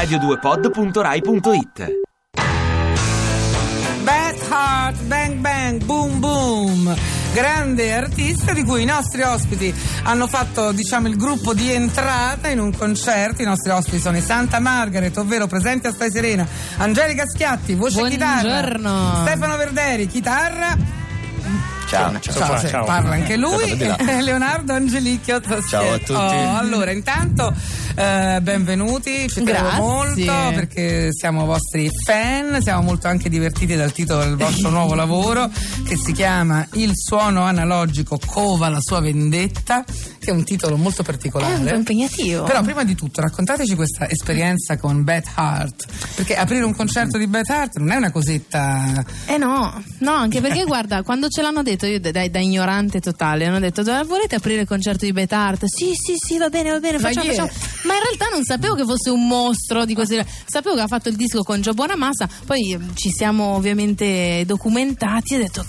radio2pod.rai.it Bad Heart, Bang Bang, Boom Boom. Grande artista di cui i nostri ospiti hanno fatto diciamo il gruppo di entrata in un concerto. I nostri ospiti sono i Santa Margaret, ovvero presenti a Stai Serena, Angelica Schiatti, voce chitarra, Buongiorno. Stefano Verderi, chitarra. Ciao, Ciao, se- parla anche lui, Leonardo Angelicchio. Ciao a tutti. Oh, allora, intanto eh, benvenuti, ci Grazie. molto perché siamo vostri fan, siamo molto anche divertiti dal titolo del vostro nuovo lavoro che si chiama Il suono analogico cova la sua vendetta, che è un titolo molto È un po' particolare. impegnativo. Però prima di tutto raccontateci questa esperienza con Bad Heart, perché aprire un concerto di Bad Heart non è una cosetta... Eh no, no, anche perché guarda, quando ce l'hanno detto, io da, da ignorante totale, hanno detto "Dove volete aprire il concerto di Bet Art? Sì, sì, sì, va bene, va bene, facciamo. Ma in realtà non sapevo che fosse un mostro di così. Sapevo che ha fatto il disco con Gio Buonamassa, poi eh, ci siamo ovviamente documentati e ho detto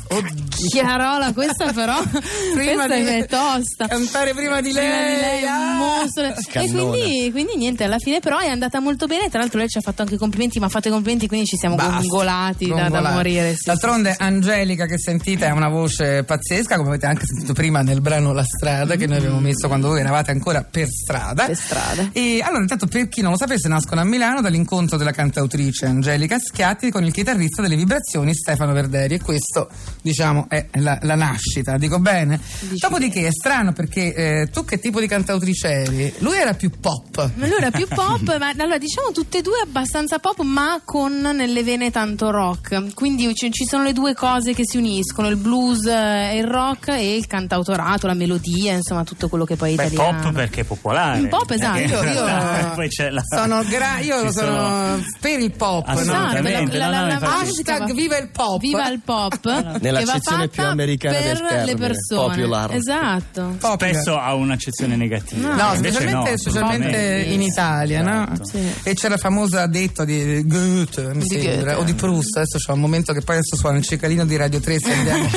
Chiarola, questa però Prima questa di- è tosta. Cantare prima di lei, Prima di lei, ah! mostro. E Cannone. quindi, quindi niente, alla fine però è andata molto bene. Tra l'altro lei ci ha fatto anche complimenti, mi ha fatto i complimenti, quindi ci siamo Basta, gongolati da, da gongolati. morire. sì, D'altronde Angelica che sentite ha una voce pazzesca, come avete anche sentito prima nel brano La strada che noi abbiamo messo quando voi eravate ancora per strada. Per strada. E allora intanto per chi non lo sapesse nascono a Milano dall'incontro della cantautrice Angelica Schiatti con il chitarrista delle vibrazioni Stefano Verderi e questo diciamo è la, la nascita, dico bene. Dici Dopodiché è strano perché eh, tu che tipo di cantautrice eri? Lui era più pop. Ma lui era più pop, ma allora diciamo tutte e due abbastanza pop, ma con nelle vene tanto rock. Quindi ci, ci sono le due cose che si uniscono: il blues eh, e il rock e il cantautorato, la melodia, insomma, tutto quello che poi è Beh, italiano. pop perché è popolare. Un pop, esatto. Io- io- realtà poi c'è la... Sono gra- io ci sono, per il pop, no? Assolutamente, no, no, infatti- musica Hashtag va- viva il pop. Viva il pop. Nella fatta più americana per del termine, le persone. popular. Esatto. Popular. Spesso ha un'accezione negativa. No, Invece specialmente, no, specialmente in Italia, no? Esatto. Sì. E c'è la famosa detta di Goethe, mi Di sembra, Goethe. o di Proust. Adesso c'è un momento che poi adesso suona il cicalino di Radio 3 se andiamo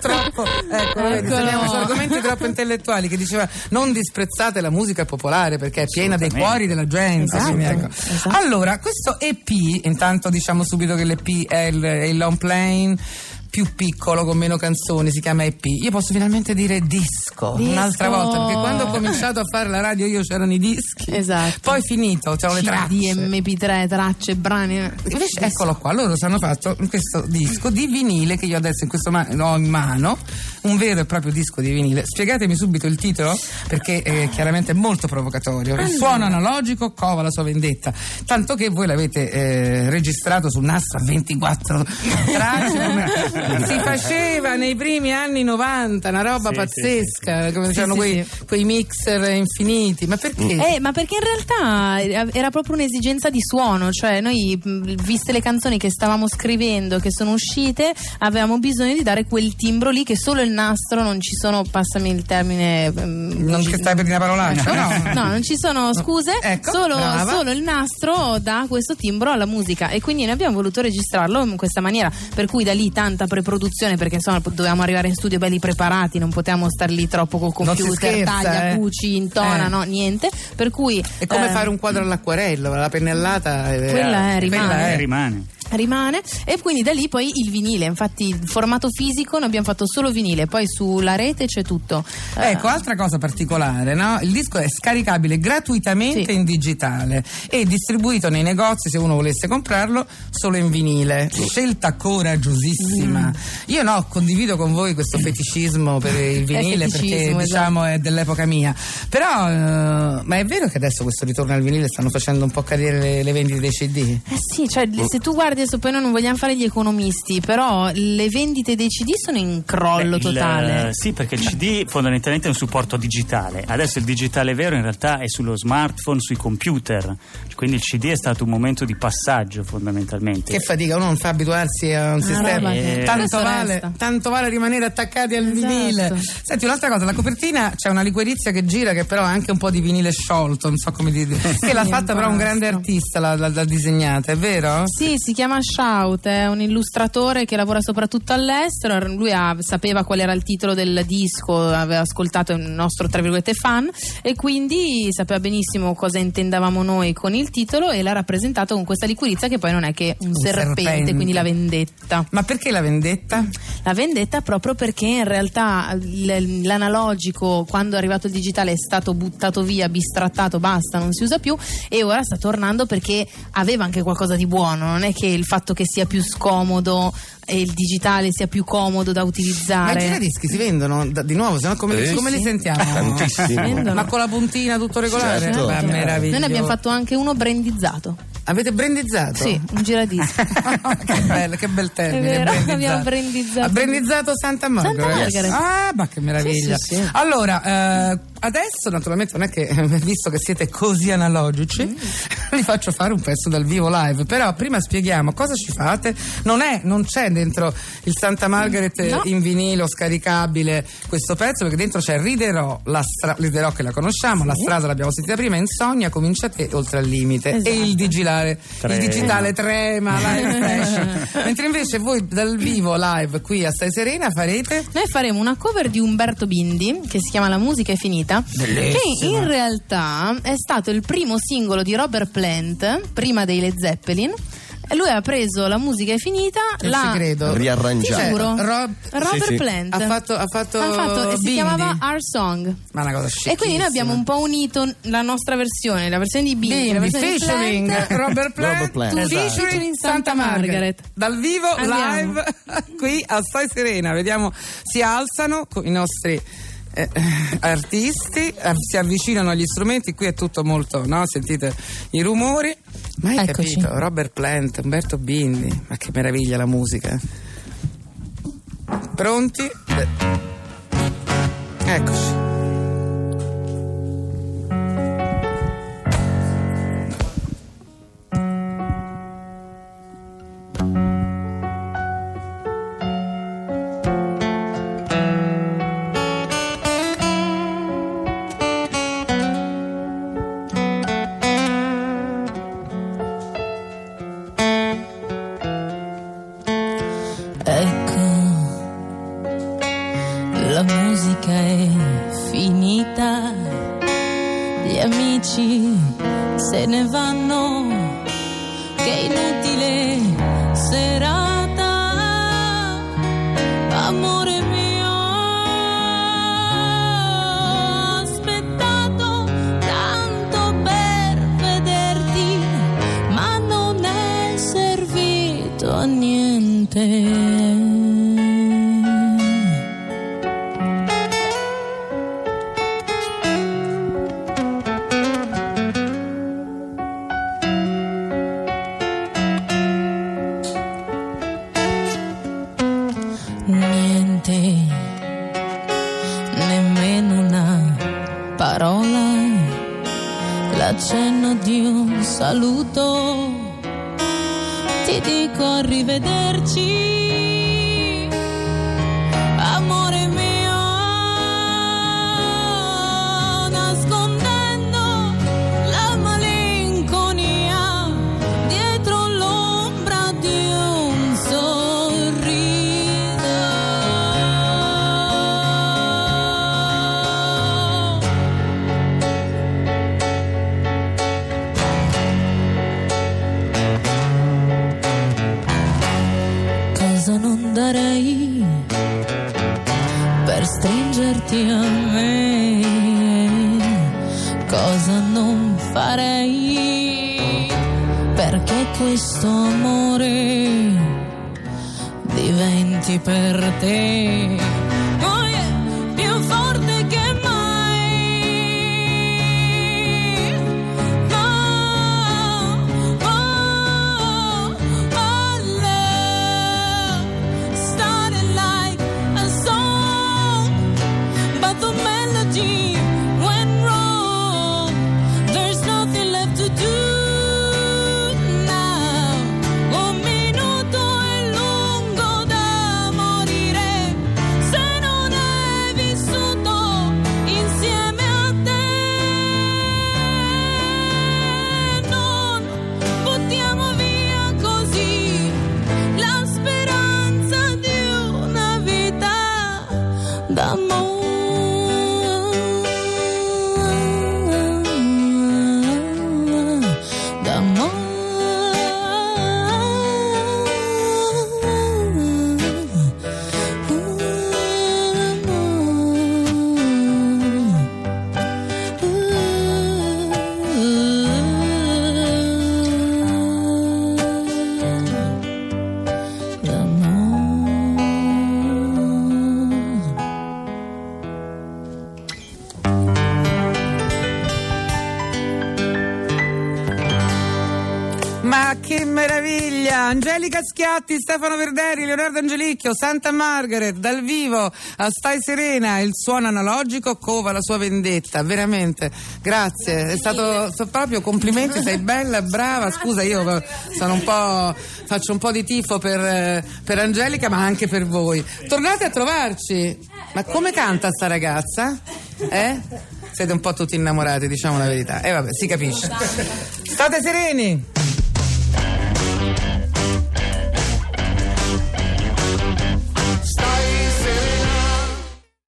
troppo. Ecco, vedi, saliamo su argomenti troppo intellettuali che diceva non disprezzate la musica popolare perché è piena dei cuori della gente. Esatto, quindi ecco. esatto. Allora, questo EP, intanto diciamo subito che l'EP è il, è il long plane più piccolo con meno canzoni si chiama EP io posso finalmente dire disco, Disco. un'altra volta perché quando ho cominciato a fare la radio io c'erano i dischi Esatto. poi finito c'erano le tracce MP3, tracce, brani. Invece eccolo qua, loro ci hanno fatto questo disco di vinile che io adesso in questo ma- ho in mano, un vero e proprio disco di vinile. Spiegatemi subito il titolo perché eh, chiaramente è molto provocatorio. Il suono analogico cova la sua vendetta, tanto che voi l'avete eh, registrato su Nassa 24 tracce. come- si faceva nei primi anni 90, una roba Sì, pazzesca, come c'erano sì, quei, sì. quei mixer infiniti. Ma perché? Eh, ma perché in realtà era proprio un'esigenza di suono, cioè noi, viste le canzoni che stavamo scrivendo, che sono uscite, avevamo bisogno di dare quel timbro lì che solo il nastro, non ci sono, passami il termine... non che stai per dire una parolaccia? No, no, non ci sono scuse, Ecco, solo, solo il nastro dà questo timbro alla musica e quindi noi abbiamo voluto registrarlo in questa maniera, per cui da lì tanta preproduzione perché insomma dovevamo arrivare in studio belli preparati, non potevamo star lì troppo col computer, scherza, taglia, eh. cuci, intona, Eh. no, niente, per cui... È come eh, fare un quadro all'acquarello, la pennellata. eh, Quella è, quella rimane. Eh, rimane. Rimane e quindi da lì poi il vinile infatti il formato fisico noi abbiamo fatto solo vinile poi sulla rete c'è tutto Eh, Ecco, altra cosa particolare, no? Il disco è scaricabile gratuitamente Sì. in digitale e distribuito nei negozi se uno volesse comprarlo solo in vinile. Scelta coraggiosissima. Mm. Io no, condivido con voi questo feticismo per il vinile perché esatto. diciamo è dell'epoca mia. Però, eh, ma è vero che adesso questo ritorno al vinile stanno facendo un po' cadere le, le vendite dei CD? Eh sì, cioè se tu guardi adesso poi noi non vogliamo fare gli economisti, però le vendite dei CD sono in crollo Beh, il- totale. sì, perché il CD fondamentalmente è un supporto digitale. Adesso il digitale vero in realtà è sullo smartphone, sui computer. Quindi il CD è stato un momento di passaggio fondamentalmente. Che fatica, uno non fa abituarsi a un sistema. roba che- Tanto questo vale, tanto vale rimanere attaccati al Esatto. vinile. Senti, un'altra cosa, la copertina c'è una liquirizia che gira, che però ha anche un po' di vinile sciolto, non so come dire. Che l'ha fatta però un grande artista, l'ha, l'ha- l'ha disegnata, è vero? Sì, si chiama chiama Shout, è un illustratore che lavora soprattutto all'estero. Lui ha- sapeva qual era il titolo del disco, aveva ascoltato il nostro tra virgolette fan e quindi sapeva benissimo cosa intendavamo noi con il titolo e l'ha rappresentato con questa liquirizia che poi non è che un, serpente, serpente. quindi la vendetta. Ma perché la vendetta? La vendetta proprio perché in realtà l'analogico quando è arrivato il digitale è stato buttato via, bistrattato, basta, non si usa più e ora sta tornando perché aveva anche qualcosa di buono, non è che il fatto che sia più scomodo e il digitale sia più comodo da Ma i utilizzare. giradischi si vendono da- di nuovo, se no come, Eh, come li sì. sentiamo? Tantissimo. Vendono. Ma con la puntina tutto regolare? Certo. Ma meraviglia. Noi ne abbiamo fatto anche uno brandizzato. Avete brandizzato? Sì, un giradisco. che bello, che bel termine. È vero, brandizzato. abbiamo brandizzato. Ha brandizzato Santa Margaret. Santa Margaret. Ah, ma che meraviglia. Sì, sì, sì. Allora, eh, adesso naturalmente non è che, visto che siete così analogici, Mm. vi faccio fare un pezzo dal vivo live. Però prima spieghiamo cosa ci fate. Non, è, non c'è dentro il Santa Margaret eh, No. in vinile o scaricabile questo pezzo, perché dentro c'è Riderò, la stra- Riderò che la conosciamo, la strada l'abbiamo sentita prima, Insonnia, Comincia te, Oltre al limite. Esatto. E il digitale, Trema. il digitale trema. Mentre invece voi dal vivo live qui a Stai Serena farete Noi faremo una cover di Umberto Bindi che si chiama La musica è finita, che in realtà è stato il primo singolo di Robert Plant prima dei Led Zeppelin. E lui ha preso La musica è finita, Non l'ha credo. Riarrangiata. Ti giuro. Rob- Robert Sì, sì. Plant Ha fatto- ha fatto Ha fatto- e si chiamava Our Song. Ma una cosa E quindi noi abbiamo un po' unito la nostra versione, la versione di Bindi, la Bindi, versione di featuring Plant. Robert Plant, Robert Plant. To featuring Santa Santa Margaret. Margaret. Dal vivo Andiamo. live qui a Stai Serena. Vediamo, si alzano con i nostri eh, artisti, eh, si avvicinano agli strumenti. Qui è tutto molto, no? Sentite i rumori. Ma hai Eccoci. capito? Robert Plant, Umberto Bindi. Ma che meraviglia la musica. Pronti? Eh. Eccoci. Musica è finita, gli amici se ne vanno, che inutile serata, amore l'accenno di un saluto. Ti dico arrivederci, questo amore diventi per te Ma che meraviglia! Angelica Schiatti, Stefano Verderi, Leonardo Angelicchio, Santa Margaret, dal vivo a Stai Serena, il suono analogico cova la sua vendetta, veramente. Grazie, è stato proprio complimenti, sei bella, brava. Scusa, io sono un po', faccio un po' di tifo per, eh, per Angelica, ma anche per voi. Tornate a trovarci. Ma come canta sta ragazza? Eh? Siete un po' tutti innamorati, diciamo la verità. E vabbè, si capisce. State sereni!